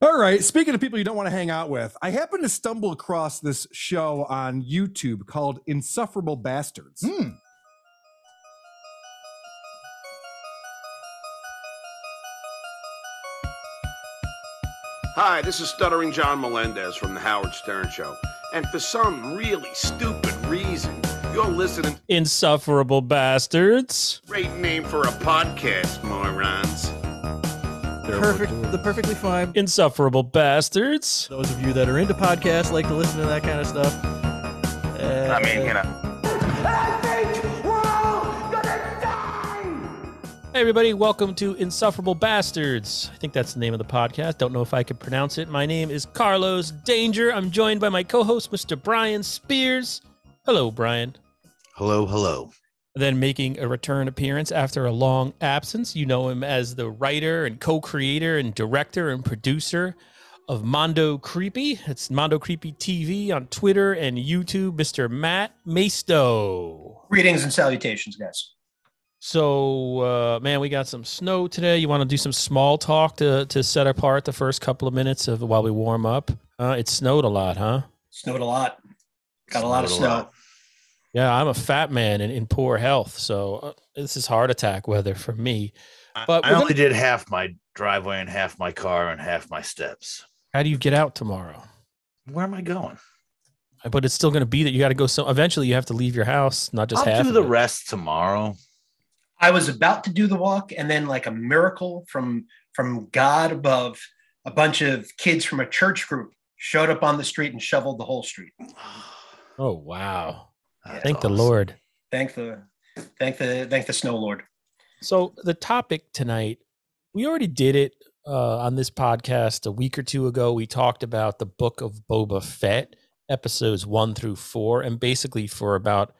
All right. Speaking of people you don't want to hang out with, I happened to stumble across this show on YouTube called Insufferable Bastards. Hmm. Hi, this is Stuttering John Melendez from The Howard Stern Show. And for some really stupid reason, you're listening to Insufferable bastards. great name for a podcast, morons. Perfect. The perfectly fine. Insufferable bastards. Those of you that are into podcasts like to listen to that kind of stuff. I mean, you know. Hey, everybody, welcome to Insufferable Bastards. I think that's the name of the podcast. Don't know if I could pronounce it. My name is Carlos Danger. I'm joined by my co host, Mr. Brian Spears. Hello, Brian. Hello, hello. Then making a return appearance after a long absence. You know him as the writer and co creator and director and producer of Mondo Creepy. It's Mondo Creepy TV on Twitter and YouTube, Mr. Matt Masto. Greetings and salutations, guys. So, uh, man, we got some snow today. You want to do some small talk to, to set apart the first couple of minutes of while we warm up? Uh, it snowed a lot, huh? Snowed a lot. Got a lot of snow. lot. Yeah, I'm a fat man and in poor health, so uh, this is heart attack weather for me. But I we're only gonna- did half my driveway and half my car and half my steps. How do you get out tomorrow? Where am I going? But it's still going to be that you got to go. So eventually, you have to leave your house, not just I'll half. do of the it. rest tomorrow. I was about to do the walk, and then, like a miracle from from God above, a bunch of kids from a church group showed up on the street and shoveled the whole street. Oh wow! That's Thank the. Lord. Thank the, thank the, thank the snow lord. So the topic tonight, we already did it uh, on this podcast a week or two ago. We talked about the book of Boba Fett, episodes one through four, and basically for about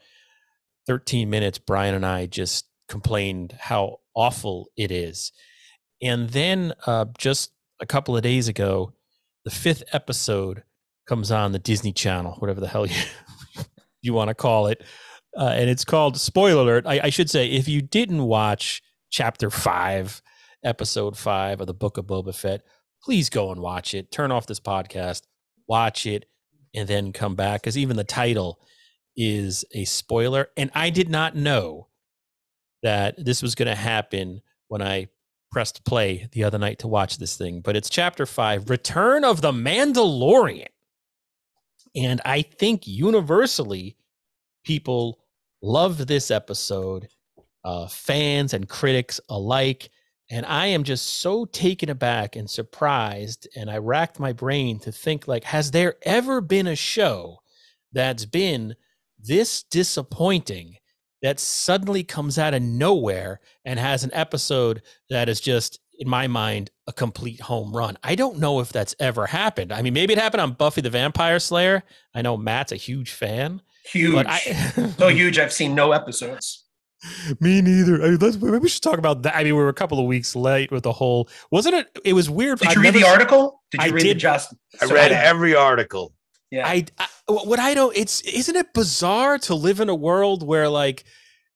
thirteen minutes, Brian and I just complained how awful it is. And then uh, just a couple of days ago, the fifth episode comes on the Disney Channel, whatever the hell you you want to call it, uh, and it's called spoiler alert. I, I should say if you didn't watch chapter five, episode five of the Book of Boba Fett, please go and watch it. Turn off this podcast, watch it, and then come back because even the title is a spoiler. And I did not know that this was going to happen when I pressed play the other night to watch this thing. But it's chapter five, Return of the Mandalorian. And I think universally, people loved this episode, uh, fans and critics alike. And I am just so taken aback and surprised. And I racked my brain to think like, has there ever been a show that's been this disappointing that suddenly comes out of nowhere and has an episode that is just in my mind a complete home run. I don't know if that's ever happened. I mean, maybe it happened on Buffy the Vampire Slayer. I know Matt's a huge fan, Huge, but I so huge. I've seen no episodes. me neither. I mean, let's, maybe we should talk about that. I mean, we were a couple of weeks late with the whole. Wasn't it? It was weird. Did I've you read the s- article? Did you I read did. the just? I so read I- every article. Yeah. I, I what I don't. It's isn't it bizarre to live in a world where like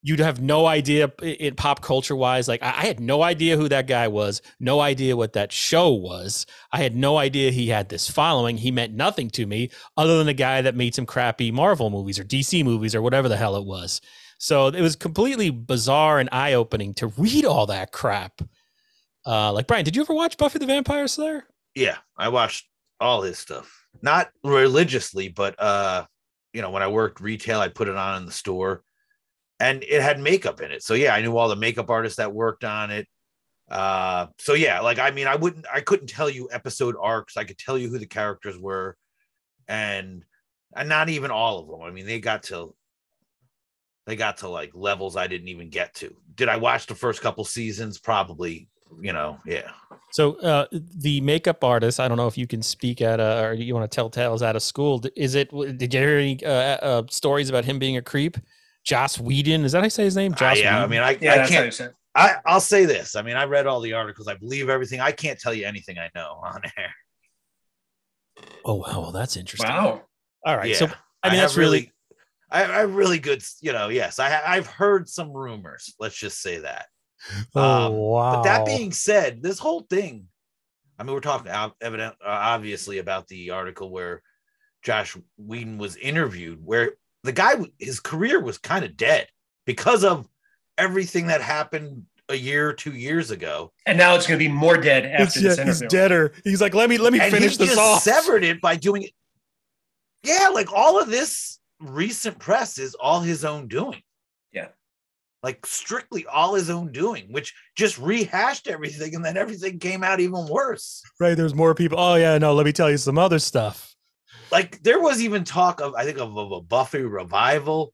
you'd have no idea in pop culture wise. Like I, I had no idea who that guy was, no idea what that show was. I had no idea he had this following. He meant nothing to me other than a guy that made some crappy Marvel movies or DC movies or whatever the hell it was. So it was completely bizarre and eye opening to read all that crap. Uh, like Brian, did you ever watch Buffy the Vampire Slayer? Yeah, I watched all his stuff. Not religiously, but uh, you know, when I worked retail, I'd put it on in the store. And it had makeup in it. So yeah, I knew all the makeup artists that worked on it. Uh, so yeah, like I mean, I wouldn't I couldn't tell you episode arcs. I could tell you who the characters were, and and not even all of them. I mean, they got to they got to like levels I didn't even get to. Did I watch the first couple seasons? Probably, you know, yeah. So uh, the makeup artist, I don't know if you can speak at a, or you want to tell tales out of school. Is it? Did you hear any uh, uh, stories about him being a creep? Joss Whedon, is that how you say his name? Uh, Joss yeah, I mean, I, yeah, I can't. I, I'll say this. I mean, I read all the articles. I believe everything. I can't tell you anything I know on air. oh wow, well that's interesting. Wow. All right, yeah. so I mean that's have really, I, I have really good, you know, yes, I I've heard some rumors. Let's just say that. oh Um, wow. But that being said, this whole thing, I mean, we're talking evident, uh, obviously about the article where Josh Whedon was interviewed, where the guy, his career was kind of dead because of everything that happened a year or two years ago. And now it's going to be more dead after He's, this yeah, he's deader. He's like, let me let me and finish he this off. severed it by doing it. Yeah, like all of this recent press is all his own doing. Yeah. Like strictly all his own doing, which just rehashed everything, and then everything came out even worse. Right? There's more people. Oh yeah, no. Let me tell you some other stuff. Like there was even talk of, I think, of, of a Buffy revival.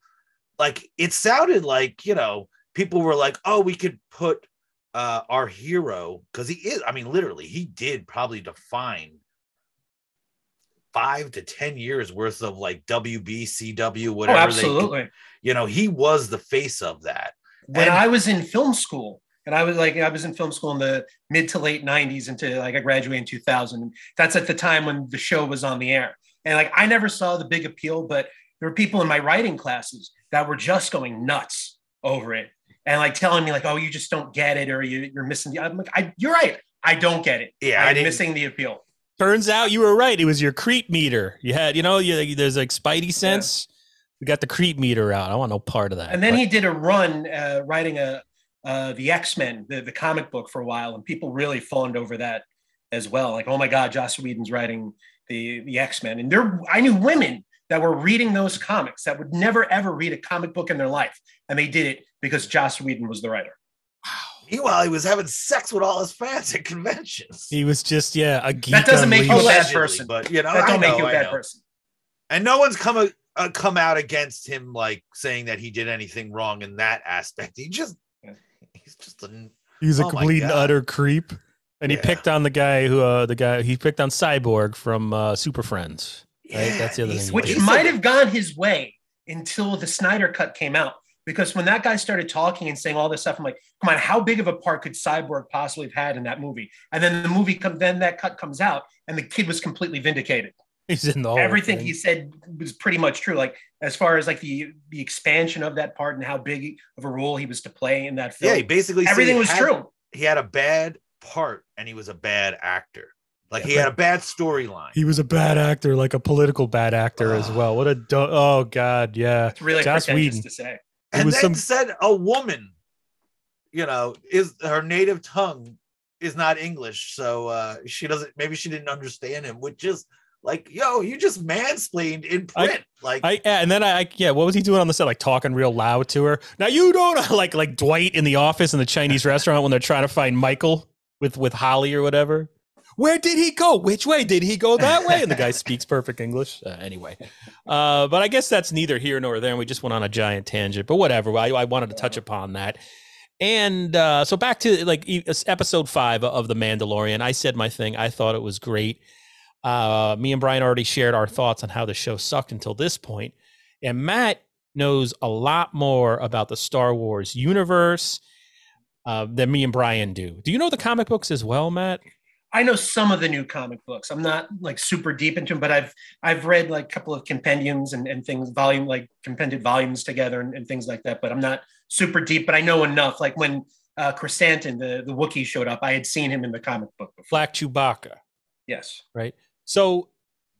Like it sounded like you know people were like, oh, we could put uh our hero because he is. I mean, literally, he did probably define five to ten years worth of like WB, CW, Oh, whatever. they absolutely. you know, he was the face of that. when And- I was in film school, and I was like, I was in film school in the mid to late 90s until like I graduated in 2000. That's at the time when the show was on the air. And like, I never saw the big appeal, but there were people in my writing classes that were just going nuts over it and like telling me, like, oh, you just don't get it or you, you're missing the. I'm like, I, you're right. I don't get it. Yeah, I'm missing the appeal. Turns out you were right. It was your creep meter. You had, you know, you, there's like Spidey sense. We got the creep meter out. I want no part of that. And then But- he did a run uh, writing a uh, the X Men, the, the comic book for a while, and people really fawned over that as well. Like, oh my God, Joss Whedon's writing the the X Men, and there I knew women that were reading those comics that would never ever read a comic book in their life, and they did it because Joss Whedon was the writer. Meanwhile, he was having sex with all his fans at conventions. he was just yeah a geek. That doesn't make leash. you a bad person. but you know, that don't make know, you a bad person. And no one's come a, uh, come out against him like saying that he did anything wrong in that aspect. He just he's just a He was a Oh complete and utter creep. And he Yeah. picked on the guy who, uh, the guy he picked on Cyborg from uh, Super Friends. Right? That's the other thing which did. might have gone his way until the Snyder cut came out. Because when that guy started talking and saying all this stuff, I'm like, come on, how big of a part could Cyborg possibly have had in that movie? And then the movie come, then that cut comes out, and the kid was completely vindicated. He's in the Everything thing. he said was pretty much true. Like as far as like the the expansion of that part and how big of a role he was to play in that film, yeah. He basically said everything he was had- true. He had a bad part and he was a bad actor. Like he had a bad storyline. He was a bad actor, like a political bad actor as well. What a do- oh god, yeah. It's really Joss pretentious Whedon. to say. and was then some- said a woman, you know, is her native tongue is not English, so uh she doesn't. Maybe she didn't understand him, which is like, yo, you just mansplained in I- print. like, I yeah, and then I, I yeah, what was he doing on the set? Like talking real loud to her. Now you don't like like Dwight in the office in the Chinese restaurant when they're trying to find Michael with with Holly or whatever. Where did he go? Which way did he go? That way? And the guy speaks perfect English. Uh, anyway, uh, but I guess that's neither here nor there. And we just went on a giant tangent. But whatever. I, I wanted to touch upon that. And uh, so back to like e- episode five of The Mandalorian. I said my thing. I thought it was great. Uh, me and Brian already shared our thoughts on how the show sucked until this point. And Matt knows a lot more about the Star Wars universe uh, than me and Brian do. Do you know the comic books as well, Matt? I know some of the new comic books. I'm not like super deep into them, but I've I've read like a couple of compendiums and, and things, volume like compended volumes together and, and things like that. But I'm not super deep, but I know enough. Like when uh, Krrsantan, the the Wookiee, showed up, I had seen him in the comic book before. Black Chewbacca. Yes. Right. So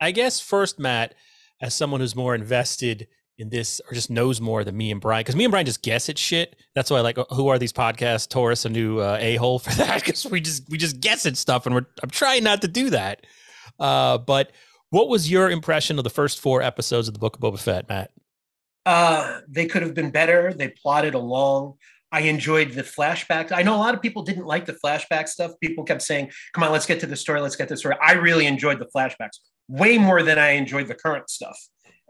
I guess first, Matt, as someone who's more invested in this or just knows more than me and Brian, because me and Brian just guess at shit. That's why, like, who are these podcasts? Taurus, a new uh, a hole for that, because we just we just guess at stuff, and we're I'm trying not to do that. Uh, but what was your impression of the first four episodes of the Book of Boba Fett, Matt? Uh, they could have been better. They plotted along. I enjoyed the flashbacks. I know a lot of people didn't like the flashback stuff. People kept saying, "Come on, let's get to the story. Let's get to the story." I really enjoyed the flashbacks way more than I enjoyed the current stuff.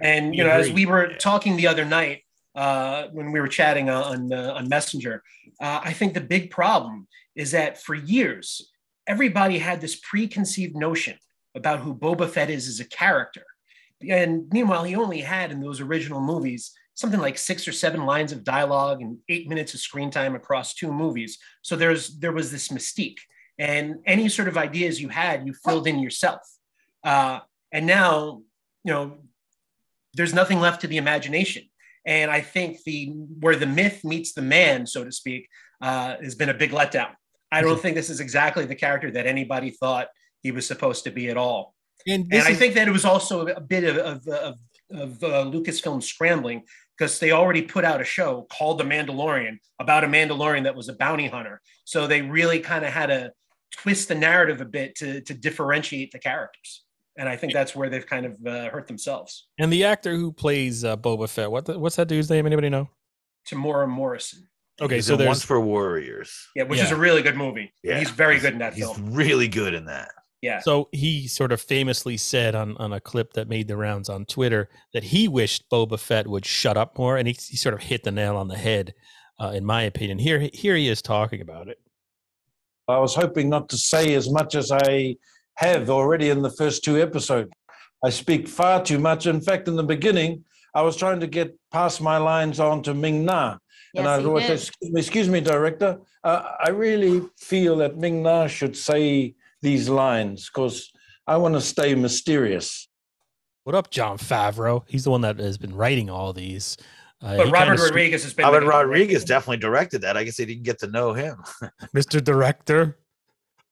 And you know, as we were talking the other night uh, when we were chatting on uh, on Messenger, uh, I think the big problem is that for years everybody had this preconceived notion about who Boba Fett is as a character. And meanwhile, he only had in those original movies something like six or seven lines of dialogue and eight minutes of screen time across two movies. So there's there was this mystique, and any sort of ideas you had, you filled in yourself. Uh, and now, you know, there's nothing left to the imagination. And I think the where the myth meets the man, so to speak, uh, has been a big letdown. I don't think this is exactly the character that anybody thought he was supposed to be at all. And, And I is- think that it was also a bit of of, of, of uh, Lucasfilm scrambling because they already put out a show called The Mandalorian about a Mandalorian that was a bounty hunter. So they really kind of had to twist the narrative a bit to to differentiate the characters. And I think that's where they've kind of uh, hurt themselves. and the actor who plays uh, Boba Fett, what the, what's that dude's name? Anybody know? Temuera Morrison. Okay, He's so in there's Once Were Warriors. Yeah, which is a really good movie. Yeah, He's very good in that He's film. really good in that. Yeah. So he sort of famously said on, on a clip that made the rounds on Twitter that he wished Boba Fett would shut up more, and he, he sort of hit the nail on the head, uh, in my opinion. Here, here he is talking about it. I was hoping not to say as much as I have already in the first two episodes. I speak far too much. In fact, in the beginning, I was trying to get past my lines on to Ming Na. Yes, and I he always say, excuse me, excuse me, director. Uh, I really feel that Ming Na should say these lines because I want to stay mysterious. What up, Jon Favreau? He's the one that has been writing all these. Uh, But Robert Rodriguez has been Robert Rodriguez definitely directed that. I guess they didn't get to know him. Mr. Director.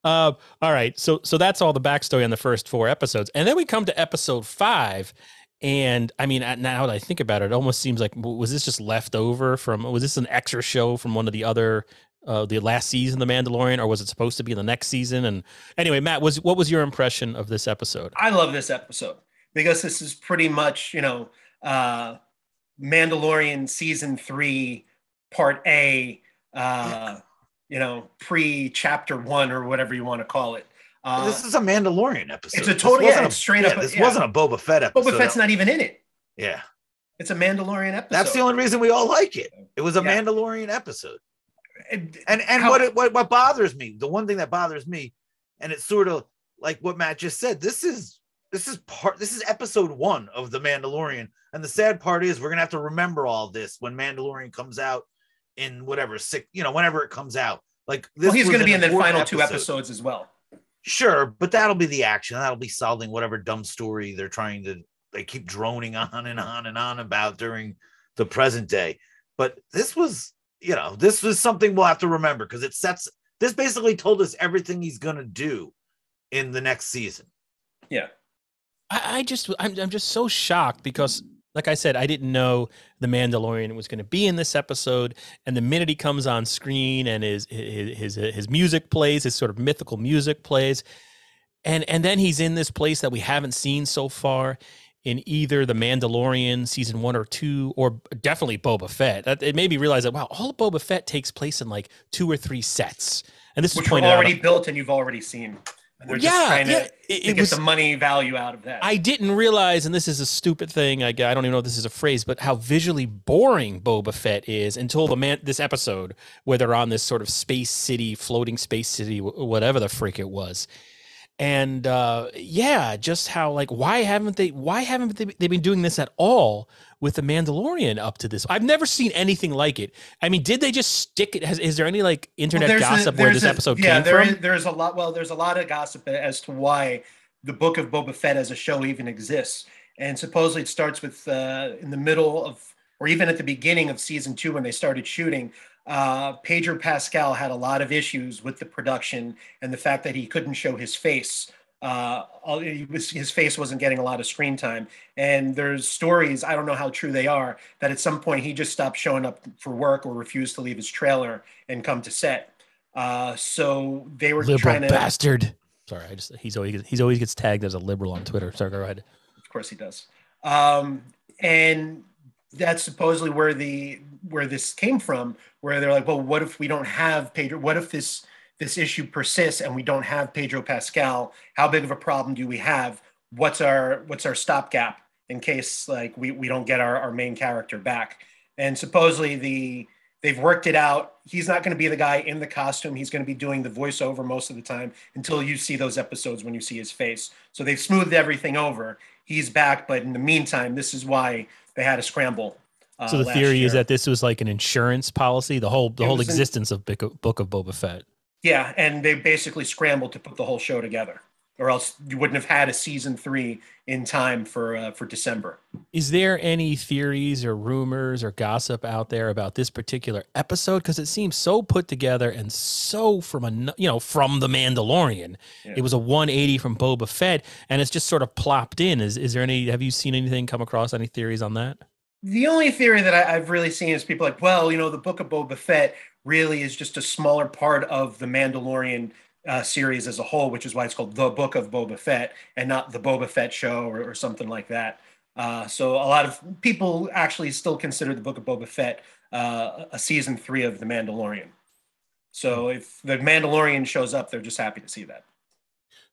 Uh, all right, so so that's all the backstory on the first four episodes, and then we come to episode five, and I mean, now that I think about it, it almost seems like was this just left over from? Was this an extra show from one of the other, uh, the last season, of The Mandalorian, or was it supposed to be the next season? And anyway, Matt, was what was your impression of this episode? I love this episode because this is pretty much, you know, uh, Mandalorian season three, part A, uh, you know, pre chapter one or whatever you want to call it. Uh, this is a Mandalorian episode. it's a total- yeah, straight up This yeah. wasn't a Boba Fett episode. Boba Fett's not even in it. Yeah, It's a Mandalorian episode. that's the only reason we all like it. It was a Yeah. Mandalorian episode. And, And and How- what, it, what what bothers me, the one thing that bothers me, and it's sort of like what Matt just said. This is this is part. This is episode one of the Mandalorian, and the sad part is we're gonna have to remember all this when Mandalorian comes out in whatever six, you know, whenever it comes out. Like this well, he's going to be in the important final two episodes as well. Sure, but that'll be the action. That'll be solving whatever dumb story they're trying to they keep droning on and on and on about during the present day. But this was, you know, this was something we'll have to remember because it sets this basically told us everything he's gonna do in the next season. I, I just I'm I'm just so shocked because like I said, I didn't know the Mandalorian was going to be in this episode, and the minute he comes on screen and his his his, his music plays, his sort of mythical music plays, and and then he's in this place that we haven't seen so far in either the Mandalorian season one or two, or definitely Boba Fett. That it made me realize that wow, all of Boba Fett takes place in like two or three sets, and this is Which were pointed out. already built and you've already seen. And they're just yeah, trying to, yeah, to it, get was the money value out of that. I didn't realize, and this is a stupid thing. I, I don't even know if this is a phrase, but how visually boring Boba Fett is until the man this episode where they're on this sort of space city, floating space city, whatever the freak it was. And uh, yeah, just how like why haven't they why haven't they, they been doing this at all with the Mandalorian up to this? I've never seen anything like it. I mean, did they just stick it? Has, is there any like Well, internet a- gossip where this a- episode yeah, came there from? is- there's a lot. Well, there's a lot of gossip as to why the Book of Boba Fett as a show even exists. And supposedly it starts with uh, in the middle of, or even at the beginning of season two when they started shooting. Uh, Pedro Pascal had a lot of issues with the production and the fact that he couldn't show his face. Uh, all- he was, his face wasn't getting a lot of screen time. And there's stories, I don't know how true they are, that at some point he just stopped showing up for work or refused to leave his trailer and come to set. Uh, so they were liberal trying to, bastard. Sorry, I just he's always he's always gets tagged as a liberal on Twitter. Sorry, go ahead. of course he does. Um, and that's supposedly where the where this came from, where they're like, well, what if we don't have Pedro? What if this this issue persists and we don't have Pedro Pascal? How big of a problem do we have? What's our what's our stopgap in case like we, we don't get our, our main character back? And supposedly the they've worked it out. He's not going to be the guy in the costume. He's going to be doing the voiceover most of the time until you see those episodes when you see his face. So they've smoothed everything over. He's back, but in the meantime, this is why they had a scramble. Uh, So the theory is that this was like an insurance policy, the whole the It whole an- existence of Book of, Book of Boba Fett. Yeah, and they basically scrambled to put the whole show together. or else you wouldn't have had a season three in time for uh, for December. Is there any theories or rumors or gossip out there about this particular episode? Because it seems so put together and so from a you know from the Mandalorian. Yeah. It was a 180 from Boba Fett, and it's just sort of plopped in. Is is there any? Have you seen anything come across any theories on that? The only theory that I, I've really seen is people like, well, you know, the Book of Boba Fett really is just a smaller part of the Mandalorian uh, series as a whole, which is why it's called the Book of Boba Fett and not the Boba Fett show or, or something like that. Uh, so a lot of people actually still consider the Book of Boba Fett uh, a season three of the Mandalorian. So if the Mandalorian shows up, they're just happy to see that.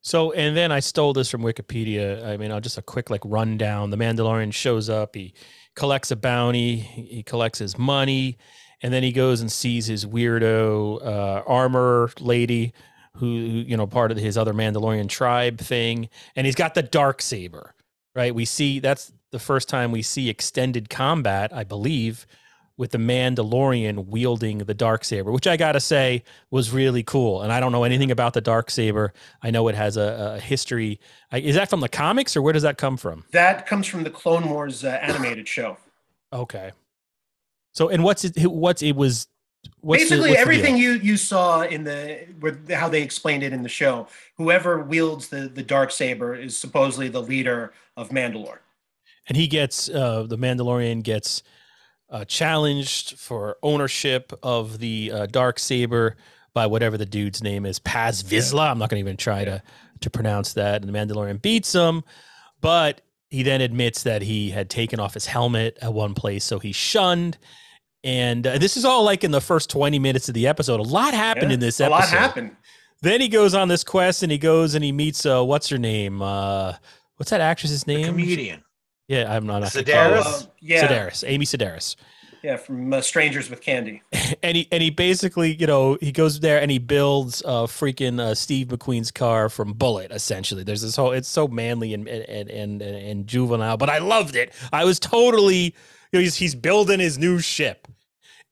So, and then I stole this from Wikipedia. I mean, I'll just a quick like rundown. The Mandalorian shows up. He collects a bounty. He collects his money, and then he goes and sees his weirdo uh, armor lady, who you know part of his other Mandalorian tribe thing, and he's got the dark saber. Right? We see that's the first time we see extended combat, I believe, with the Mandalorian wielding the dark saber, which I gotta say was really cool. And I don't know anything about the dark saber. I know it has a, a history. Is that from the comics or where does that come from? That comes from the Clone Wars uh, animated show. Okay. So and what's it? What's it was? What's the- Basically, the everything you you saw in the with how they explained it in the show. Whoever wields the the dark saber is supposedly the leader of Mandalore. and he gets uh, the Mandalorian gets uh, challenged for ownership of the uh, dark saber by whatever the dude's name is, Paz Vizsla. I'm not going to even try to to pronounce that. And the Mandalorian beats him, but he then admits that he had taken off his helmet at one place, so he's shunned. And uh, this is all like in the first 20 minutes of the episode. A lot happened Yeah, in this episode. a lot happened. Then he goes on this quest and he goes and he meets uh what's her name? Uh what's that actress's The name? comedian. Yeah, I'm not. Sedaris? Yeah, Sedaris, Amy Sedaris. yeah, from uh, Strangers with Candy. And he and he basically, you know, he goes there and he builds uh freaking uh, Steve McQueen's car from Bullitt. Essentially, there's this whole. It's so manly and and and and, and juvenile, but I loved it. I was totally. You know, he's he's building his new ship.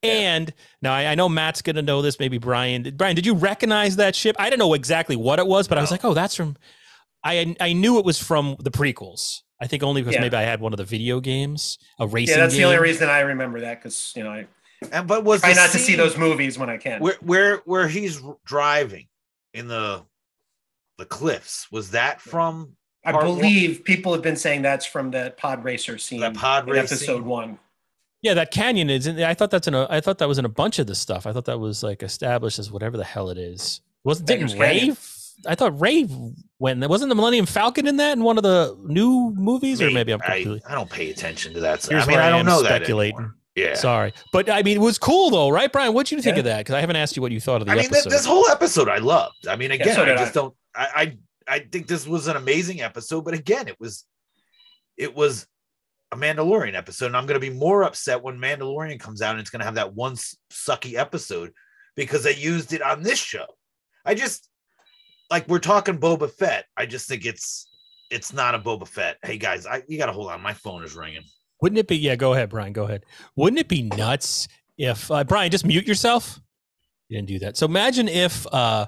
And now I, I know Matt's gonna know this. Maybe Brian. Brian, did you recognize that ship? I didn't know exactly what it was, but I was like, oh, that's from. I I knew it was from the prequels. I think only because Yeah. maybe I had one of the video games, a racing. Yeah, that's the only reason I remember that because you know I And but was try not to see those movies when I can. where where where he's driving in the the cliffs? Was that from I part one- believe people have been saying that's from the pod racer scene that pod in race episode one. Yeah, that canyon is. In, I thought that's in a. I thought that was in a bunch of the stuff. I thought that was like established as whatever the hell it is. Wasn't didn't Beggar's Canyon. Ray? I thought Ray went. There. Wasn't the Millennium Falcon in that in one of the new movies, or maybe I'm completely. I don't pay attention to that. stuff. Here's I mean, I I don't am know that speculating. anymore. Yeah. Sorry, but I mean, it was cool though, right, Brian? What would you think Yeah. of that? Because I haven't asked you what you thought of the I mean, th- episode. this whole episode I loved. I mean, again, so I just I. don't. I, I I think this was an amazing episode, but again, it was it was a Mandalorian episode, and I'm going to be more upset when Mandalorian comes out and it's going to have that one sucky episode because they used it on this show. I just like we're talking Boba Fett. I just think it's it's not a Boba Fett. Hey guys, I you got to hold on. My phone is ringing. Wouldn't it be? Yeah, go ahead, Brian. Go ahead. Wouldn't it be nuts if uh, Brian just mute yourself? You didn't do that. So imagine if uh,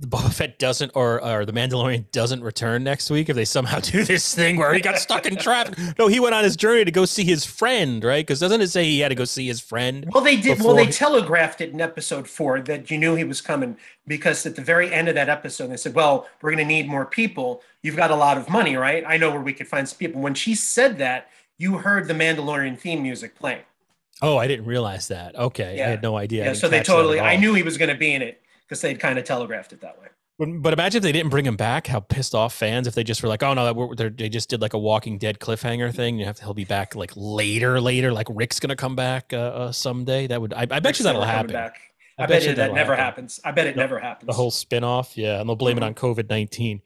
Boba Fett doesn't, or or the Mandalorian doesn't return next week. If they somehow do this thing where he got stuck in traffic. No, he went on his journey to go see his friend, right? Because doesn't it say he had to go see his friend? Well, they did. Well, they Before- telegraphed it in episode four that you knew he was coming because at the very end of that episode, they said, "Well, we're going to need more people. You've got a lot of money, right? I know where we could find some people." When she said that, you heard the Mandalorian theme music playing. Oh, I didn't realize that. Okay, I had no idea. Yeah, so they catch that at totally. I knew he was going to be in it because they'd kind of telegraphed it that way. But, but imagine if they didn't bring him back. How pissed off fans if they just were like, "Oh no, that they're- just did like a Walking Dead cliffhanger thing." You have to he'll be back like later, later. Like Rick's gonna come back uh, uh, someday. That would I, I bet Rick's you that'll happen. I I, bet bet, you that never happen. happens. I bet it No, never happens. The whole spin-off, yeah, and they'll blame Mhm. it on COVID nineteen.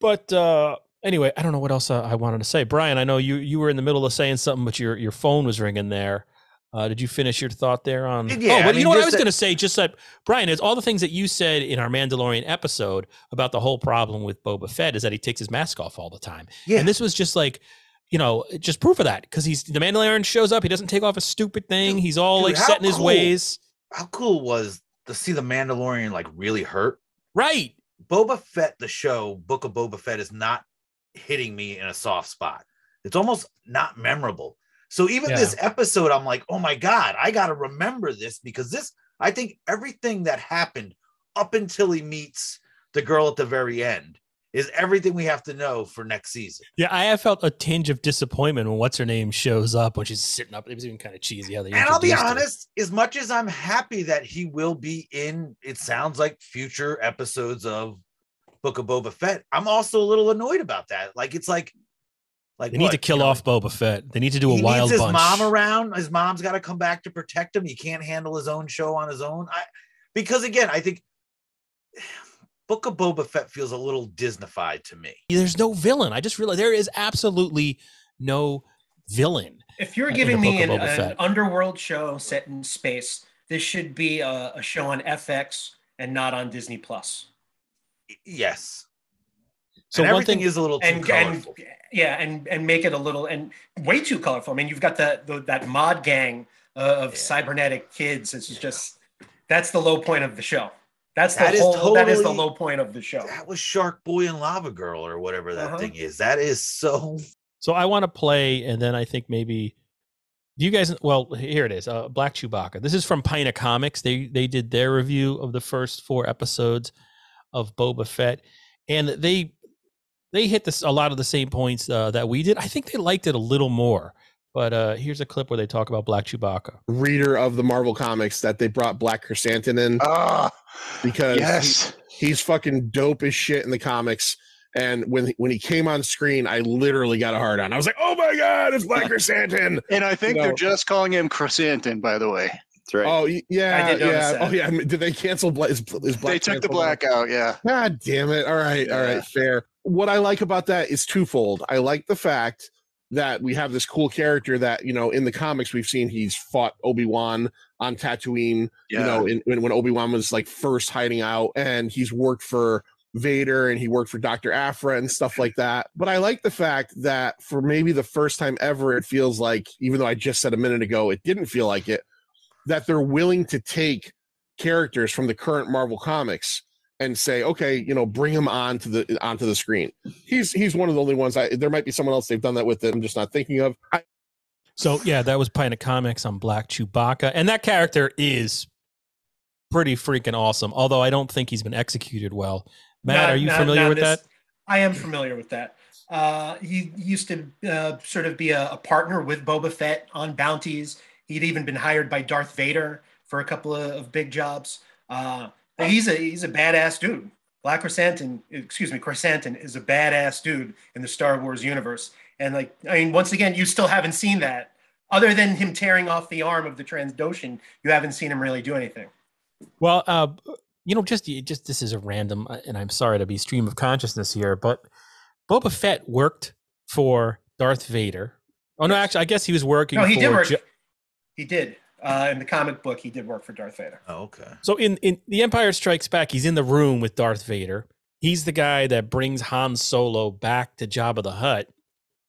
But uh, anyway, I don't know what else uh, I wanted to say. Brian, I know you you were in the middle of saying something, but your your phone was ringing there. Uh, did you finish your thought there on? Yeah, oh, I but you know what I was going to say. Just that, Brian, is all the things that you said in our Mandalorian episode about the whole problem with Boba Fett is that he takes his mask off all the time. Yeah. And this was just like, you know, just proof of that because he's the Mandalorian shows up. He doesn't take off a stupid thing. Dude, he's all dude, like set in his cool. ways. How cool was to see the Mandalorian like really hurt? Right. Boba Fett, the show, Book of Boba Fett, is not hitting me in a soft spot. It's almost not memorable. So even Yeah. this episode, I'm like, oh my God, I got to remember this because this, I think everything that happened up until he meets the girl at the very end is everything we have to know for next season. Yeah, I have felt a tinge of disappointment when what's her name shows up when she's sitting up. It was even kind of cheesy how they. And I'll be introduced her. honest, as much as I'm happy that he will be in, it sounds like future episodes of Book of Boba Fett. I'm also a little annoyed about that. Like it's like, like They need to kill you know, off Boba Fett. They need to do a he wild needs his bunch. mom around. His mom's got to come back to protect him. He can't handle his own show on his own. I because again, I think Book of Boba Fett feels a little Disneyfied to me. There's no villain. I just realized there is absolutely no villain. If you're giving me an, an underworld show set in space, this should be a, a show on FX and not on Disney Plus. Yes. So and one thing is a little too And, and yeah, and and make it a little and way too colorful. I mean, you've got the, the that mod gang uh, of Yeah. cybernetic kids. It's just that's the low point of the show. That's the That is whole. that is the low point of the show. that was Shark Boy and Lava Girl or whatever that Uh-huh. thing is. That is so So I want to play, and then I think maybe. Do you guys? Well, here it is. Uh, Black Chewbacca. This is from Pina Comics. They they did their review of the first four episodes of Boba Fett, and they they hit this a lot of the same points uh, that we did. I think they liked it a little more. But uh, here's a clip where they talk about Black Chewbacca. reader of the Marvel comics that they brought Black Krrsantan in Ah, because he- yes. he's fucking dope as shit in the comics. And when when he came on screen, I literally got a hard on. I was like, "Oh my god, it's Black Krrsantan!" And I think you they're just calling him Krrsantan, by the way. That's right. Oh yeah, I did notice yeah. that. Oh yeah. I mean, Did they cancel Black? Is, is Black they took the canceled? black out, yeah. God damn it! All right, all Yeah. right, fair. What I like about that is twofold. I like the fact that we have this cool character that you know in the comics we've seen he's fought Obi Wan on Tatooine. Yeah. You know, in, when when Obi Wan was like first hiding out, and he's worked for Vader and he worked for Doctor Aphra and stuff like that. But I like the fact that for maybe the first time ever, it feels like, even though I just said a minute ago it didn't feel like it, that they're willing to take characters from the current Marvel comics and say, okay, you know, bring him onto the onto the screen. He's he's one of the only ones. I there might be someone else they've done that with that I'm just not thinking of. I, So yeah, that was Pina Comics on Black Chewbacca, and that character is pretty freaking awesome. Although I don't think he's been executed well. Matt, Not- are you not- familiar not with this- that? I am familiar with that. Uh, he used to uh, sort of be a, a partner with Boba Fett on bounties. He'd even been hired by Darth Vader for a couple of, of big jobs. Uh, he's a he's a badass dude. Black Krrsantan, excuse me, Krrsantan is a badass dude in the Star Wars universe. And like, I mean, once again, you still haven't seen that. Other than him tearing off the arm of the Trandoshan, you haven't seen him really do anything. Well, uh, you know, just just this is a random, uh, and I'm sorry to be stream of consciousness here, but Boba Fett worked for Darth Vader. Oh no, actually, I guess he was working. No, he for did work. He did. Uh, in the comic book, he did work for Darth Vader. Oh, okay. So in in The Empire Strikes Back, he's in the room with Darth Vader. He's the guy that brings Han Solo back to Jabba the Hutt.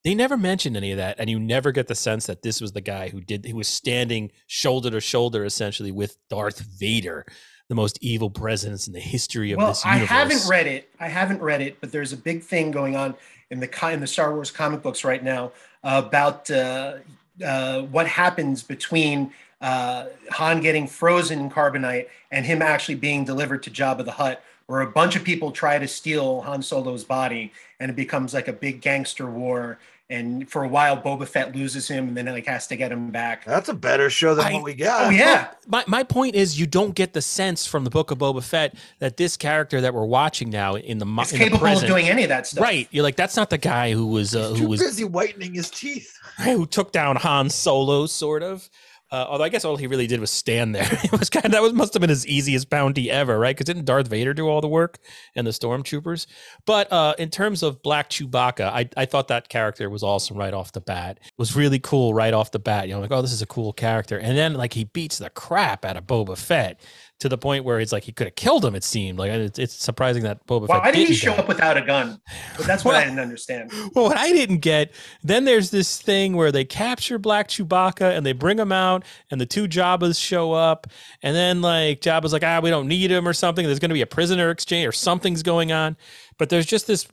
They never mentioned any of that, and you never get the sense that this was the guy who did who was standing shoulder to shoulder essentially with Darth Vader, the most evil presence in the history of well, this I haven't read it. I haven't read it, but there's a big thing going on in the in the Star Wars comic books right now about uh, uh, what happens between uh, Han getting frozen in carbonite and him actually being delivered to Jabba the Hutt, where a bunch of people try to steal Han Solo's body, and it becomes like a big gangster war. And for a while, Boba Fett loses him, and then like has to get him back. That's a better show than I- what we got. Oh yeah, My my point is, you don't get the sense from the Book of Boba Fett that this character that we're watching now in the mo- he's in the capable of doing any of that stuff. right? You're like, that's not the guy who was uh, He's who too was busy whitening his teeth. who took down Han Solo, sort of. Uh, although I guess all he really did was stand there. It was kind of that was must have been his easiest bounty ever, right? Because didn't Darth Vader do all the work and the stormtroopers? But uh, in terms of Black Chewbacca, I, I thought that character was awesome right off the bat. It was really cool right off the bat. You know, like oh, this is a cool character, and then like he beats the crap out of Boba Fett to the point where it's like he could have killed him. It seemed like it's, it's surprising that Boba Why Fett did he didn't show up without a gun? But that's what I didn't understand. Well, what I didn't get, then there's this thing where they capture Black Chewbacca and they bring him out, and the two Jabbas show up, and then like Jabba's like, ah, we don't need him or something. There's going to be a prisoner exchange or something's going on, but there's just this.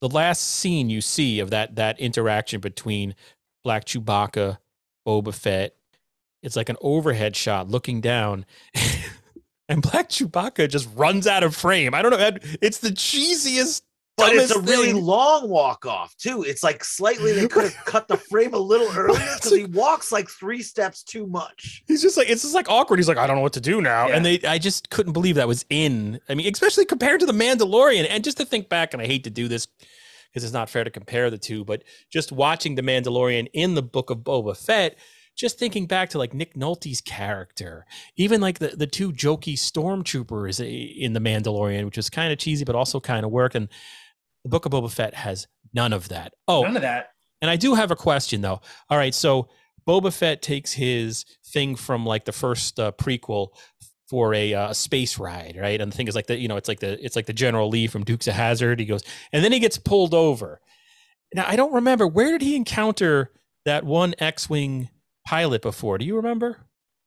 The last scene you see of that that interaction between Black Chewbacca, Boba Fett, it's like an overhead shot looking down. And Black Chewbacca just runs out of frame. I don't know. It's the cheesiest, But it's a dumbest really long walk off too. It's like slightly they could have cut the frame a little earlier because he walks like three steps too much. He's just like it's just like awkward. He's like, I don't know what to do now, and they I just couldn't believe that was in. I mean, especially compared to the Mandalorian, and just to think back, and I hate to do this because it's not fair to compare the two, but just watching the Mandalorian in the Book of Boba Fett, just thinking back to like Nick Nolte's character, even like the the two jokey stormtroopers in the Mandalorian, which was kind of cheesy but also kind of worked, and the Book of Boba Fett has none of that. Oh, None of that. and I do have a question though. All right, so Boba Fett takes his thing from like the first uh, prequel for a uh, space ride, right? And the thing is like the you know it's like the it's like the General Lee from Dukes of Hazzard. He goes and then he gets pulled over. Now I don't remember where did he encounter that one X-wing pilot before? Do you remember?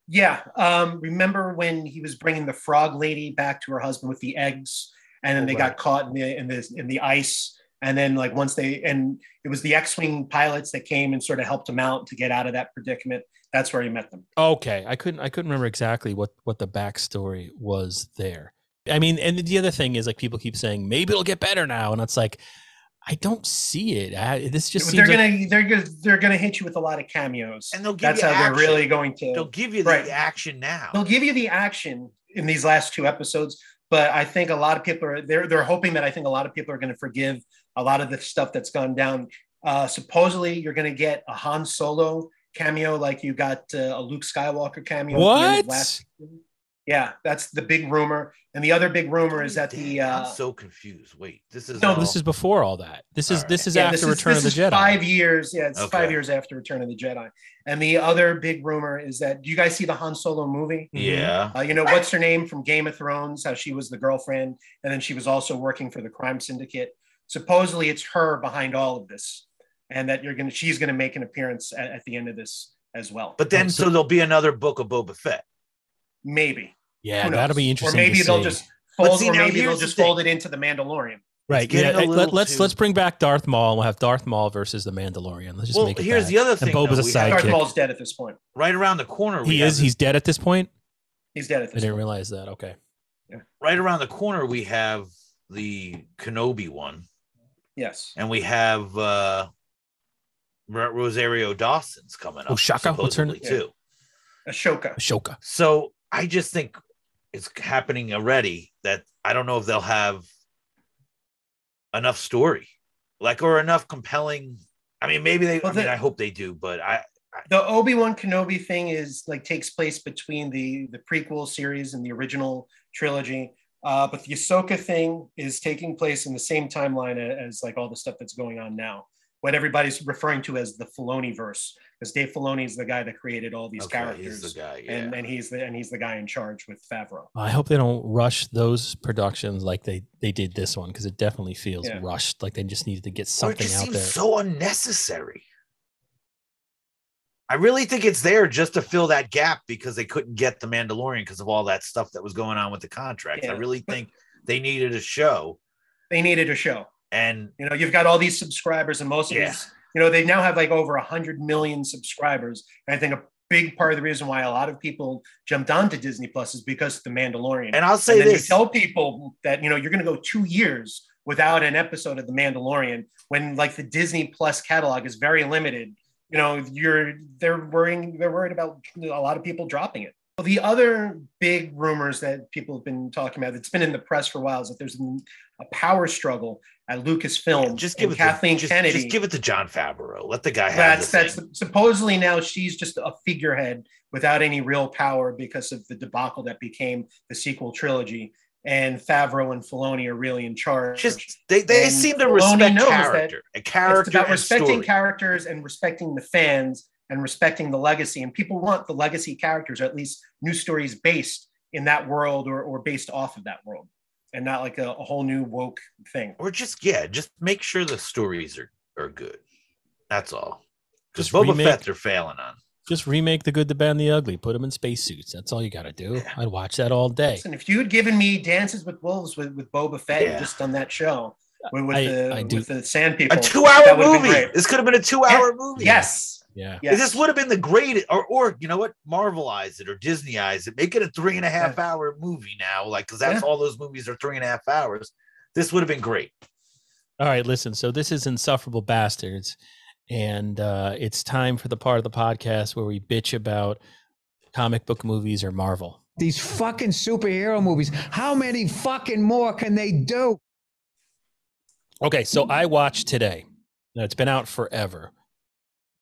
Yeah. Um, remember when he was bringing the frog lady back to her husband with the eggs, and then Oh, they right. got caught in the in the in the ice, and then like once they and it was the X-wing pilots that came and sort of helped him out to get out of that predicament. That's where he met them. Okay, I couldn't I couldn't remember exactly what what the backstory was there. I mean, and the other thing is like people keep saying maybe it'll get better now, and it's like I don't see it. I, this just they're seems gonna they're gonna they're gonna hit you with a lot of cameos, And they'll give that's you how action. they're really going to. They'll give you the Right. action now. They'll give you the action in these last two episodes, but I think a lot of people are they're they're hoping that I think a lot of people are going to forgive a lot of the stuff that's gone down. Uh, supposedly, you're going to get a Han Solo cameo, like you got uh, a Luke Skywalker cameo. at the end of What? last- yeah, that's the big rumor, and the other big rumor is that the uh, I'm so confused. Wait, this is No, all- this is before all that. This is All this is yeah, after this Return this of the is Jedi. Five years, yeah, it's Okay. five years after Return of the Jedi. And the other big rumor is that do you guys see the Han Solo movie? yeah. Uh, you know, what's her name from Game of Thrones? How she was the girlfriend, and then she was also working for the crime syndicate. Supposedly, it's her behind all of this, and that you're gonna she's gonna make an appearance at, at the end of this as well. But then, so there'll be another book of Boba Fett. Maybe, Yeah, that'll be interesting. Or maybe to they'll see. just fold, see, or maybe they'll here's the just fold it into the Mandalorian. right. Yeah, a let, little let's too- let's bring back Darth Maul. and We'll have Darth Maul versus the Mandalorian. Let's just Well, make it here's that. the other And thing. Boba's though. a We have- Darth. Maul's dead at this point. right around the corner. He is. the- He's dead at this point. He's dead at this. I this didn't point. realize that. Okay. Yeah. right around the corner. We have the Kenobi one, Yes. and we have uh Rosario Dawson's coming up. Oh, Shaka? What's her name? too. Ahsoka. Ahsoka. So I just think it's happening already that I don't know if they'll have enough story, like or enough compelling. I mean, maybe they. Well, I mean, the- I hope they do, but I. the Obi-Wan Kenobi thing is like takes place between the the prequel series and the original trilogy. Uh, but the Ahsoka thing is taking place in the same timeline as, like all the stuff that's going on now. What everybody's referring to as the Filoni verse, because Dave Filoni is the guy that created all these Okay, characters, he's the guy. Yeah. and and he's the and he's the guy in charge with Favreau. I hope they don't rush those productions like they they did this one because it definitely feels Yeah. rushed. Like they just needed to get or it something just out seems there. so unnecessary. I really think it's there just to fill that gap because they couldn't get the Mandalorian because of all that stuff that was going on with the contracts. I really think they needed a show, They needed a show. And You know, you've got all these subscribers, and most of Yeah. these, you know, they now have like over a hundred million subscribers. And I think a big part of the reason why a lot of people jumped onto Disney Plus is because of the Mandalorian. and I'll and say then this: you tell people that you know you're going to go two years without an episode of the Mandalorian when like the Disney Plus catalog is very limited. You know, you're they're worrying they're worried about a lot of people dropping it. The other big rumors that people have been talking about, that's been in the press for a while, is that there's a power struggle at Lucasfilm. just give it Kathleen to, just, Kennedy. Just give it to Jon Favreau. Let the guy have that's the that's supposedly now she's just a figurehead without any real power because of the debacle that became the sequel trilogy. And Favreau and Filoni are really in charge. Just they, they And seem to Filoni respect character, a character, it's about respecting story. characters and respecting the fans and respecting the legacy. And people want the legacy characters, or at least new stories based in that world or, or based off of that world and not like a, a whole new woke thing. Or just yeah, just make sure the stories are are good. That's all. Because Just Boba remake- Fett they're failing on. Just remake the good, the bad, and the ugly. Put them in spacesuits. That's all you got to do. I'd watch that all day. And if you had given me Dances with Wolves with, with Boba Fett Yeah. just on that show with, with I- the I do- with the sand people, A two-hour that would've been movie. This could have been a two-hour movie. Yes. Yeah. Yes. This would have been the great, or or you know what, Marvelize it or Disneyize it, make it a three and a half hour movie now, like because that's Yeah. all those movies are three and a half hours. This would have been great. All right, listen. So this is Insufferable Bastards, and uh, it's time for the part of the podcast where we bitch about comic book movies or Marvel. These fucking superhero movies. How many fucking more can they do? Okay, so I watched today. Now it's been out forever.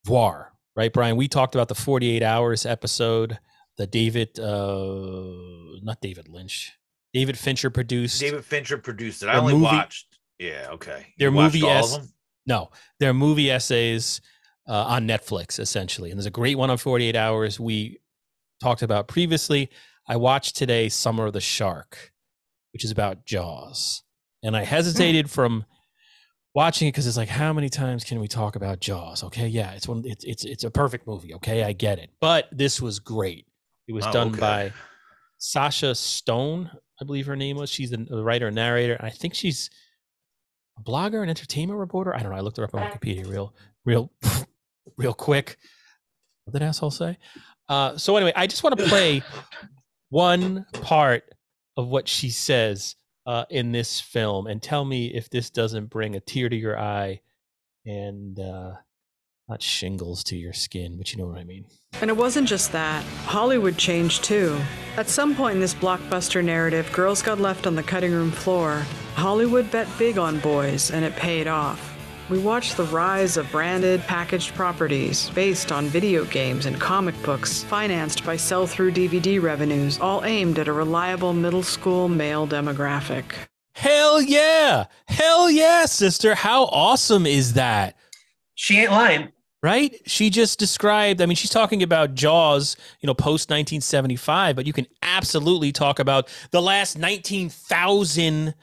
Voir, right, Brian? We talked about the 48 hours episode, the David, uh, not David Lynch, David Fincher produced. David Fincher produced it. I only movie- watched. Yeah, okay. their You watched movie all es- of them. No, they're movie essays uh, on Netflix, essentially. And there's a great one on 48 Hours we talked about previously. I watched today Summer of the Shark, which is about Jaws. And I hesitated from watching it because it's like, how many times can we talk about Jaws? Okay, yeah, it's one. It's it's it's a perfect movie. Okay, I get it. But this was great. It was Oh, done okay. by Sasha Stone, I believe her name was. She's the writer and narrator. I think she's a blogger and entertainment reporter. I don't know. I looked her up on Wikipedia real, real, real quick. What did asshole say? Uh, so anyway, I just want to play one part of what she says uh, in this film and tell me if this doesn't bring a tear to your eye and uh, not shingles to your skin, but you know what I mean. And it wasn't just that. Hollywood changed too. At some point in this blockbuster narrative, girls got left on the cutting room floor. Hollywood bet big on boys, and it paid off. We watched the rise of branded, packaged properties based on video games and comic books, financed by sell through DVD revenues, all aimed at a reliable middle school male demographic. Hell yeah! Hell yeah, sister! How awesome is that? She ain't lying. right? She just described, I mean, she's talking about Jaws, you know, post 1975, but you can absolutely talk about the last 19,000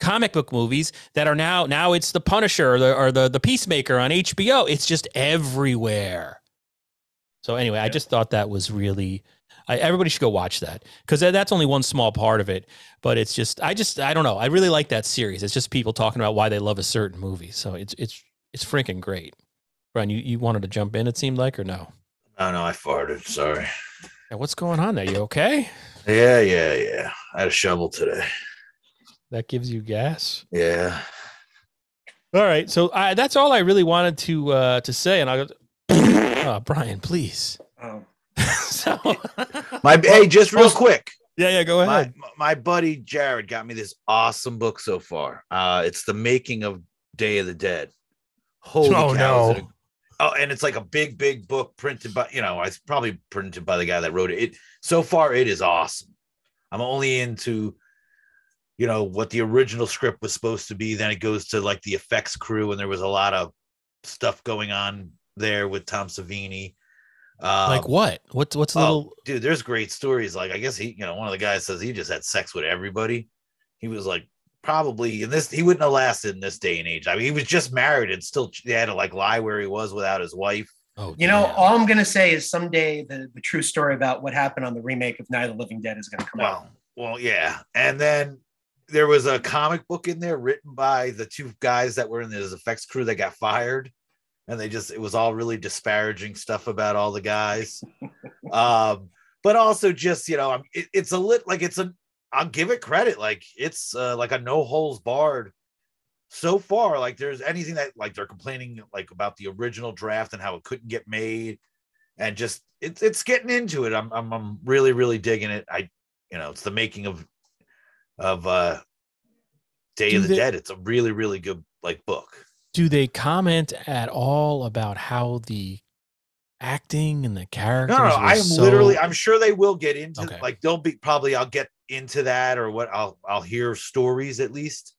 comic book movies that are now, now it's The Punisher or the, or the, the Peacemaker on HBO. It's just everywhere. So, anyway, I just thought that was really. I, everybody should go watch that because that's only one small part of it. But it's just, I just, I don't know. I really like that series. It's just people talking about why they love a certain movie. So it's, it's, it's freaking great. Brian, you, you wanted to jump in, it seemed like, or no? Oh no, I farted. Sorry. Yeah, what's going on there? You okay? Yeah, yeah, yeah. I had a shovel today. That gives you gas. Yeah. All right, so I, that's all I really wanted to uh, to say, and I, oh, Brian, please. Oh. so, My hey, just real quick. yeah, yeah, go ahead. my buddy Jared got me this awesome book so far. Uh, it's the making of Day of the Dead. Holy Oh, cow! no. Oh, and it's like a big, big book printed by you know, it's probably printed by the guy that wrote it. It so far it is awesome. I'm only into you know what the original script was supposed to be. Then it goes to like the effects crew, and there was a lot of stuff going on there with Tom Savini. Um, like what? What's what's a Oh, little? dude, there's great stories. Like, I guess he, you know, one of the guys says he just had sex with everybody. He was like, probably in this, he wouldn't have lasted in this day and age. I mean, he was just married and still they had to like lie where he was without his wife. Oh, You know, damn. all I'm gonna say is someday the, the true story about what happened on the remake of Night of the Living Dead is gonna come out. Well, well, yeah. And then there was a comic book in there written by the two guys that were in his effects crew that got fired. And they just, it was all really disparaging stuff about all the guys. um, but also just, you know, I'm- it, it's a lit, like it's a, I'll give it credit. Like it's uh, like a no holes barred so far. Like there's anything that like they're complaining like about the original draft and how it couldn't get made and just it's it's getting into it. I'm I'm I'm really really digging it. I you know it's the making of of uh Day Do of the they- Dead. It's a really really good like book. Do they comment at all about how the acting and the characters? No, no, I'm so- literally I'm sure they will get into Okay. like they'll be probably I'll get into that or what I'll I'll hear stories at least.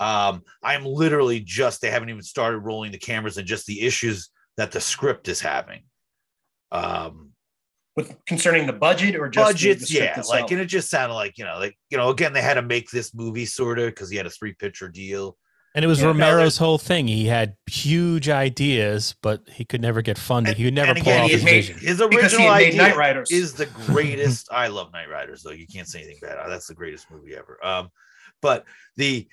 Um I'm literally just they haven't even started rolling the cameras and just the issues that the script is having. Um with concerning the budget or just the- the budgets, yeah. itself? Like, and it just sounded like you know, like you know, again, they had to make this movie sort of because he had a three picture deal. And it was Yeah, Romero's whole thing. He had huge ideas, but he could never get funded. he could never and pull again, off his made vision. his Because he original idea Knightriders. is the greatest. I love Knightriders, though. You can't say anything bad. That's the greatest movie ever. Um, but the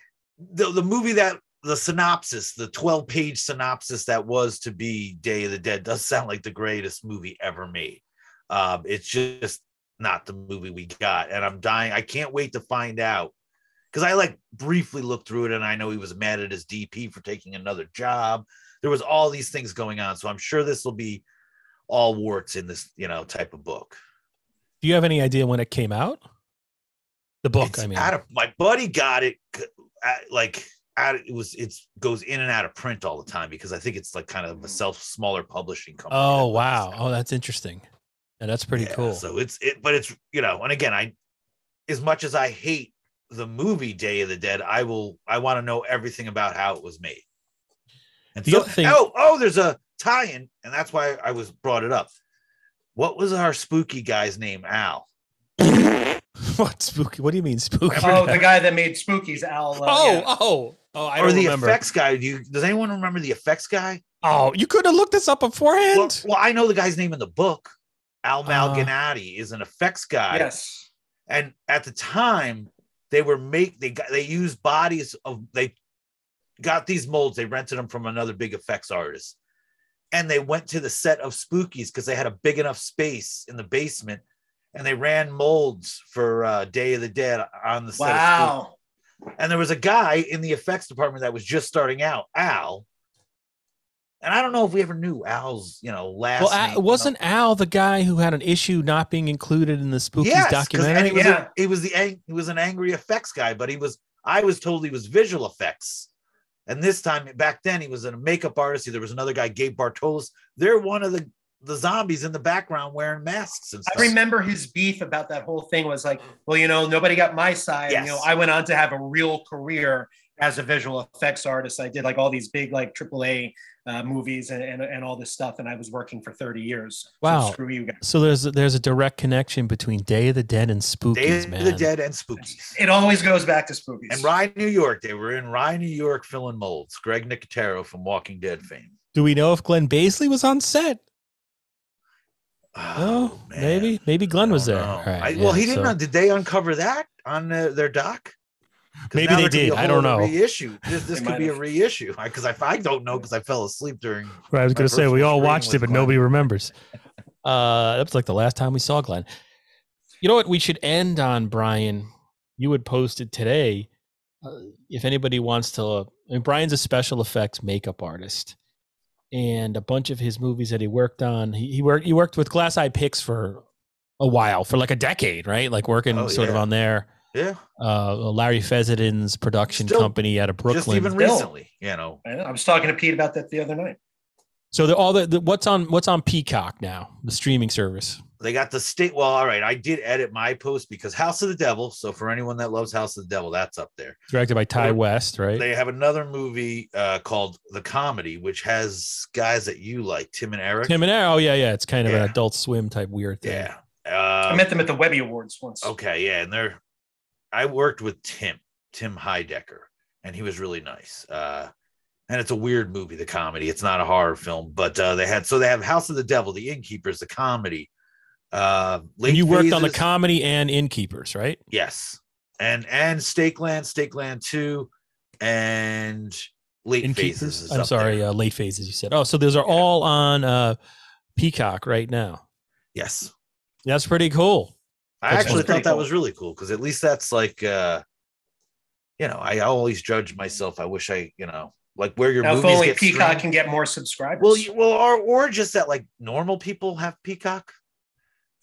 the the movie that the synopsis, the twelve page synopsis that was to be Day of the Dead, does sound like the greatest movie ever made. Um, it's just not the movie we got, and I'm dying. I can't wait to find out because I like briefly looked through it and I know he was mad at his DP for taking another job. There was all these things going on. So I'm sure this will be all warts in this, you know, type of book. Do you have any idea when it came out? The book, It's I mean. out of my buddy got it at, like out it was it goes in and out of print all the time because I think it's like kind of a self smaller publishing company. oh wow! Oh, that's interesting. And that's pretty Yeah, cool. So it's it, but it's you know, and again, I as much as I hate the movie Day of the Dead, I will I want to know everything about how it was made. And The so, other thing- oh, oh, there's a tie-in, and that's why I was brought it up. What was our spooky guy's name? Al. what spooky? What do you mean spooky? oh, the guy that made Spookies, Al. Uh, oh, yeah. oh, oh! I or the remember. effects guy. Do you does anyone remember the effects guy? Oh, you could have looked this up beforehand. Well, well, I know the guy's name in the book. Al Uh, is an effects guy. Yes. and at the time they were make they got they used bodies of they got these molds they rented them from another big effects artist and they went to the set of spookies because they had a big enough space in the basement and they ran molds for uh, day of the dead on the set Wow. And there was a guy in the effects department that was just starting out al and i don't know if we ever knew al's you know last well, name, Al, you know. wasn't Al the guy who had an issue not being included in the Spookies Yes, 'cause- and documentary? he was, Yeah. a, he was the ang- he was an angry effects guy, but he was I was told he was visual effects. And this time back then he was a makeup artist. There was another guy, Gabe Bartalos. They're one of the the zombies in the background wearing masks and stuff. I remember his beef about that whole thing was like, well, you know, nobody got my side. Yes. You know, I went on to have a real career as a visual effects artist. I did like all these big like AAA uh, movies and, and and all this stuff, and I was working for 30 years. So Wow. screw you guys. So there's there's a direct connection between Day of the Dead and Spookies, Day of man. the Dead and Spookies. It always goes back to spookies. And Rye, New York. They were in Rye, New York filling molds. Greg Nicotero from Walking Dead fame. Do we know if Glenn Baisley was on set? Oh, man. maybe maybe Glenn was there. No. All right, I- well, yeah, he didn't. so- know. Did they uncover that on uh, their doc? 'Cause Maybe they there could be did. I don't know. Reissue. This, this could might be a reissue because I, I don't know because I fell asleep during. Right, I was going to say we all watched it, but Glenn. nobody remembers. Uh, that was like the last time we saw Glenn. You know what? We should end on Brian. You had posted today. Uh, if anybody wants to, I mean, Brian's a special effects makeup artist, and a bunch of his movies that he worked on, he, he worked he worked with Glass Eye Pix for a while, for like a decade, right? Like working Oh, sort of on there. Yeah, Uh, Larry Fessenden's production Still, company out of Brooklyn. just even Still. recently, you know. I, was talking to Pete about that the other night. so the, all the, the what's on what's on Peacock now, the streaming service. They got the state. Well, all right. I did edit my post because House of the Devil. So for anyone that loves House of the Devil, that's up there. directed by Ti Or- West, right? They have another movie uh, called The Comedy, which has guys that you like, Tim and Eric. Tim and Eric. Oh yeah, yeah. It's kind of Yeah. an Adult Swim type weird thing. yeah. I Uh, met them at the Webby Awards once. okay. Yeah, and they're. I worked with Tim, Tim Heidecker, and he was really nice. Uh, and it's a weird movie, the comedy. It's not a horror film, but uh, they had so they have House of the Devil, The Innkeepers, the comedy. Uh, And you worked on the comedy and Innkeepers, right? Yes. And and Stakeland, Stakeland 2, and late phases. Innkeepers. I'm sorry, uh, late phases. You said. Oh, so those are all on uh, Peacock right now. Yes. That's pretty cool. I That's actually thought that cool. was really cool because at least that's like uh you know, I always judge myself. I wish I, you know, like where your Now, if movies only get Peacock streamed. can get more subscribers. Well, you, well, or or just that like normal people have Peacock.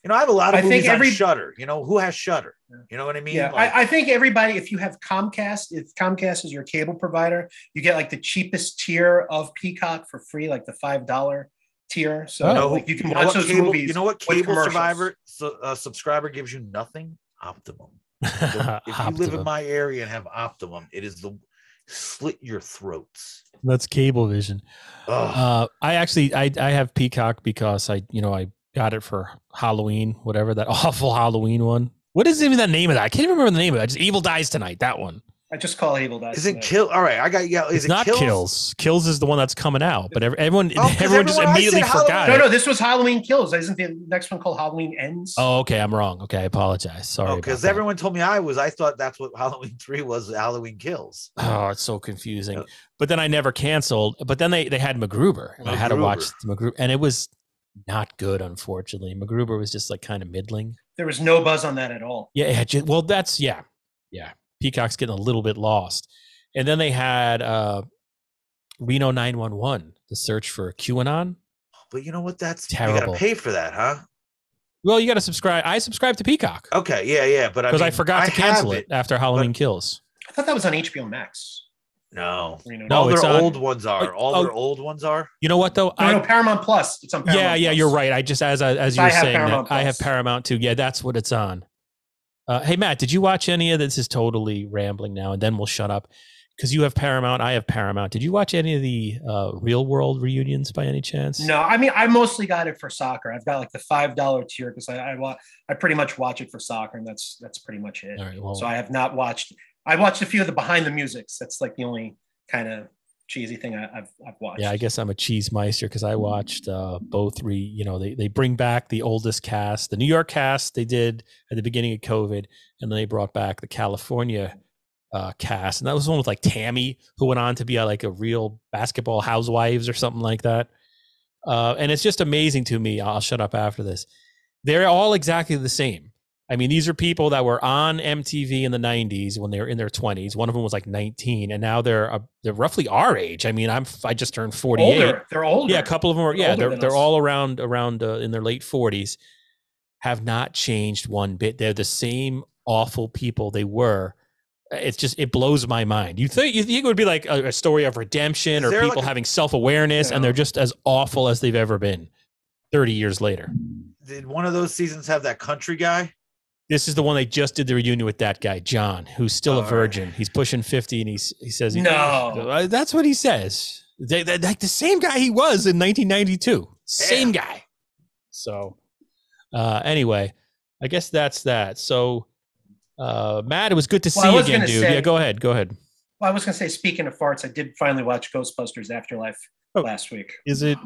You know, I have a lot of I think every- on Shudder. You know, who has Shudder? You know what I mean? yeah, Like, I, I think everybody, if you have Comcast, if Comcast is your cable provider, you get like the cheapest tier of Peacock for free, like the five dollar tier. So Oh. you know, like, you can you watch what those cable, movies. You know what cable survivor su- uh, subscriber gives you nothing? Optimum. The- if you live in my area and have Optimum, it is the slit your throats. That's cable vision. Uh, I actually I I have Peacock because I you know I got it for Halloween, whatever that awful Halloween one. What is even the name of that? I can't even remember the name of it. Just Evil Dies Tonight. That one. I just call it Evil Dies. Is it Tonight. kill? All right, I got yeah. Is it's it not kills? kills? kills. is the one that's coming out, but ev- everyone Oh, 'cause everyone just everyone- I immediately forgot No, no, this was Halloween Kills. Isn't the next one called Halloween Ends? Oh, okay, I'm wrong. Okay, I apologize. Sorry. Oh, because that. everyone told me I was. I thought that's what Halloween three was. Halloween kills. Oh, it's so confusing. But then I never canceled. But then they they had MacGruber, and I had to watch MacGruber. the MacGruber, and it was not good. Unfortunately, MacGruber was just like kind of middling. There was no buzz on that at all. Yeah, it had well, that's yeah, yeah. Peacock's getting a little bit lost, and then they had uh Reno nine one one, the search for QAnon. But you know what? That's you Terrible. gotta pay for that, huh? Well, you got to subscribe. I subscribe to Peacock Okay, yeah, yeah. But I because I, mean, forgot to have cancel it, after Halloween Kills. I thought that was on HBO Max. No, Reno. No, all it's their on- old ones are. Oh, All oh. their old ones are. You know what though? No, I, no, Paramount Plus. It's on Paramount yeah, yeah, Plus. you're right. I just as as you I were have saying that, I have Paramount too. Yeah, that's what it's on. Uh, hey Matt, did you watch any of this? Is totally rambling now, and then we'll shut up because you have Paramount. I have Paramount. Did you watch any of the uh, real world reunions by any chance? No, I mean I mostly got it for soccer. I've got like the five dollar tier because I I, I pretty much watch it for soccer, and that's that's pretty much it. All right. Well, So I have not watched. I watched a few of the behind the musics. That's like the only kind of cheesy thing I, I've I've watched. yeah, I guess I'm a cheese meister because I watched uh, both. Re, you know, they they bring back the oldest cast, the New York cast they did at the beginning of COVID, and then they brought back the California uh, cast, and that was one with like Tammy, who went on to be uh, like a real basketball housewives or something like that. Uh, and it's just amazing to me. I'll shut up after this. They're all exactly the same. I mean, these are people that were on MTV in the '90s when they were in their 20s. One of them was like 19, and now they're uh, they're roughly our age. I mean, I'm I just turned 48. older. They're older. Yeah, a couple of them are. They're Yeah, they're they're us. all around around uh, in their late 40s. Have not changed one bit. They're the same awful people they were. It's just it blows my mind. You think you think it would be like a, a story of redemption Is or people like a- having self awareness, and they're just as awful as they've ever been. 30 years later. Did one of those seasons have that country guy? This is the one they just did the reunion with that guy, John, who's still a virgin. He's pushing 50 and he's, he says, he- No. Uh, That's what he says. They, they- like the same guy he was in 1992. Same guy. So, uh, anyway, I guess that's that. So, uh, Matt, it was good to Well, see you again, dude. say- yeah, go ahead. Go ahead. Well, I was gonna say, speaking of farts, I did finally watch Ghostbusters Afterlife Oh. last week. Is it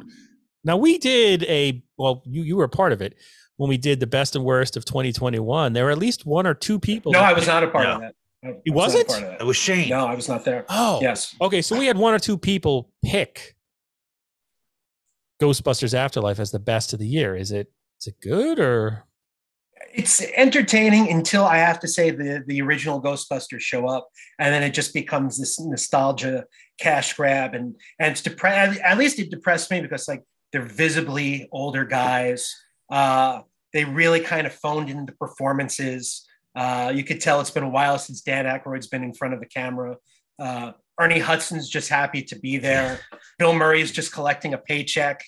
now? We did a well. You you were a part of it when we did the best and worst of 2021. There were at least one or two people. No, I was not a part No. of that. I- I He was not wasn't? part of that. It was Shane. No, I was not there. Oh, Yes. Okay, so we had one or two people pick Ghostbusters Afterlife as the best of the year. Is it is it good or It's entertaining until I have to say the the original Ghostbusters show up, and then it just becomes this nostalgia cash grab, and and it's depressed. At least it depressed me because like they're visibly older guys. Uh, they really kind of phoned in the performances. Uh, you could tell it's been a while since Dan Aykroyd's been in front of the camera. Uh, Ernie Hudson's just happy to be there. Bill Murray's just collecting a paycheck.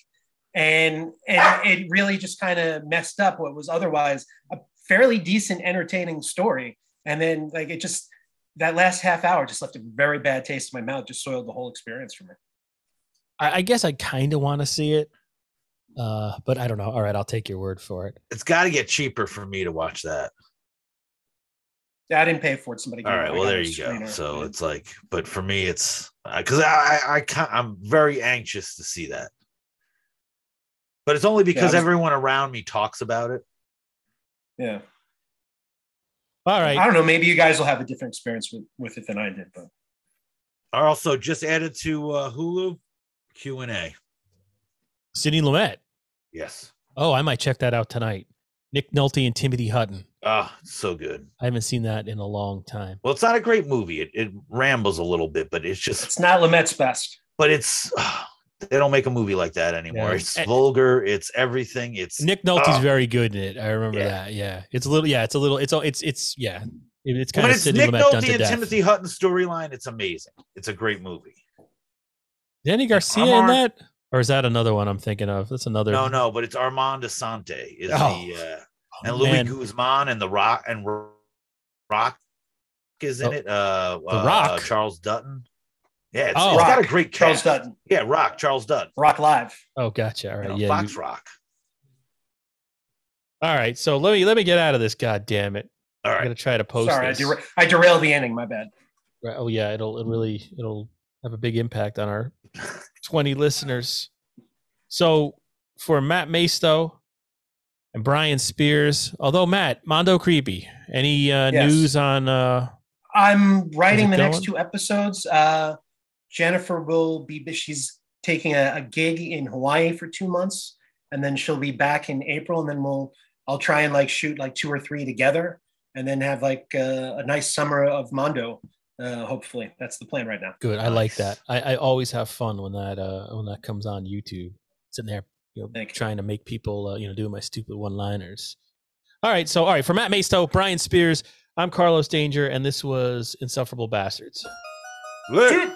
And, and it really just kind of messed up what was otherwise a fairly decent, entertaining story. And then, like, it just, that last half hour just left a very bad taste in my mouth, just soiled the whole experience for me. I, I guess I kind of want to see it, uh, but I don't know. All right, I'll take your word for it. It's got to get cheaper for me to watch that. Yeah, I didn't pay for it. Somebody. All gave it. right, I well there a you go. screener. So it's like, but for me, it's because I I, I can't, I'm very anxious to see that. But it's only because was- everyone around me talks about it. yeah. All right. I don't know. Maybe you guys will have a different experience with, with it than I did, but Are also just added to uh, Hulu Q and A. Sidney Lumet. Yes. Oh, I might check that out tonight. Nick Nolte and Timothy Hutton. Ah, so good. I haven't seen that in a long time. Well, it's not a great movie. It, it rambles a little bit, but it's just, it's not Lumet's best. but it's they don't make a movie like that anymore. Yeah. It's And- vulgar. It's everything. It's Nick Nolte's Ah. very good in it. I remember Yeah. that. Yeah, it's a little. Yeah, it's a little. It's all. it's it's yeah. It- It's kind when of it's Nick Lumet done Nolte and death. Timothy Hutton storyline. It's amazing. It's a great movie. Danny Garcia in that, or is that another one I'm thinking of? That's another. No, no, but it's Armand Assante is Oh. the uh, Oh, and Louis man. Guzman and the Rock and Rock is in Oh, it. Uh, The uh, Rock? Charles Dutton. Yeah, it's, Oh. it's got a Rock. great Charles. Dutton, Yeah, Rock, Charles Dutton. Rock Live. Oh, gotcha. All You know, yeah. Fox you- Rock. All right, so let me let me get out of this. God damn it! All I'm gonna try to post Sorry, I, this. dera- I derailed the ending. My bad. Right, Oh yeah, it'll it really it'll have a big impact on our 20 listeners. So for Matt Maisto and Brian Spears, although Matt Mondo creepy, any uh, Yes. news on uh I'm writing it the next two episodes. Uh, Jennifer will be, she's taking a, a gig in Hawaii for two months, and then she'll be back in April, and then we'll, I'll try and like shoot like two or three together, and then have like uh, a nice summer of Mondo. Uh, hopefully, that's the plan right now. good? I like that. I, I always have fun when that uh when that comes on YouTube. Sitting there, you know, Thank you. trying to make people uh, you know do my stupid one-liners. All right, so all right, for Matt Maisto, Brian Spears, I'm Carlos Danger, and this was Insufferable Bastards. Lit.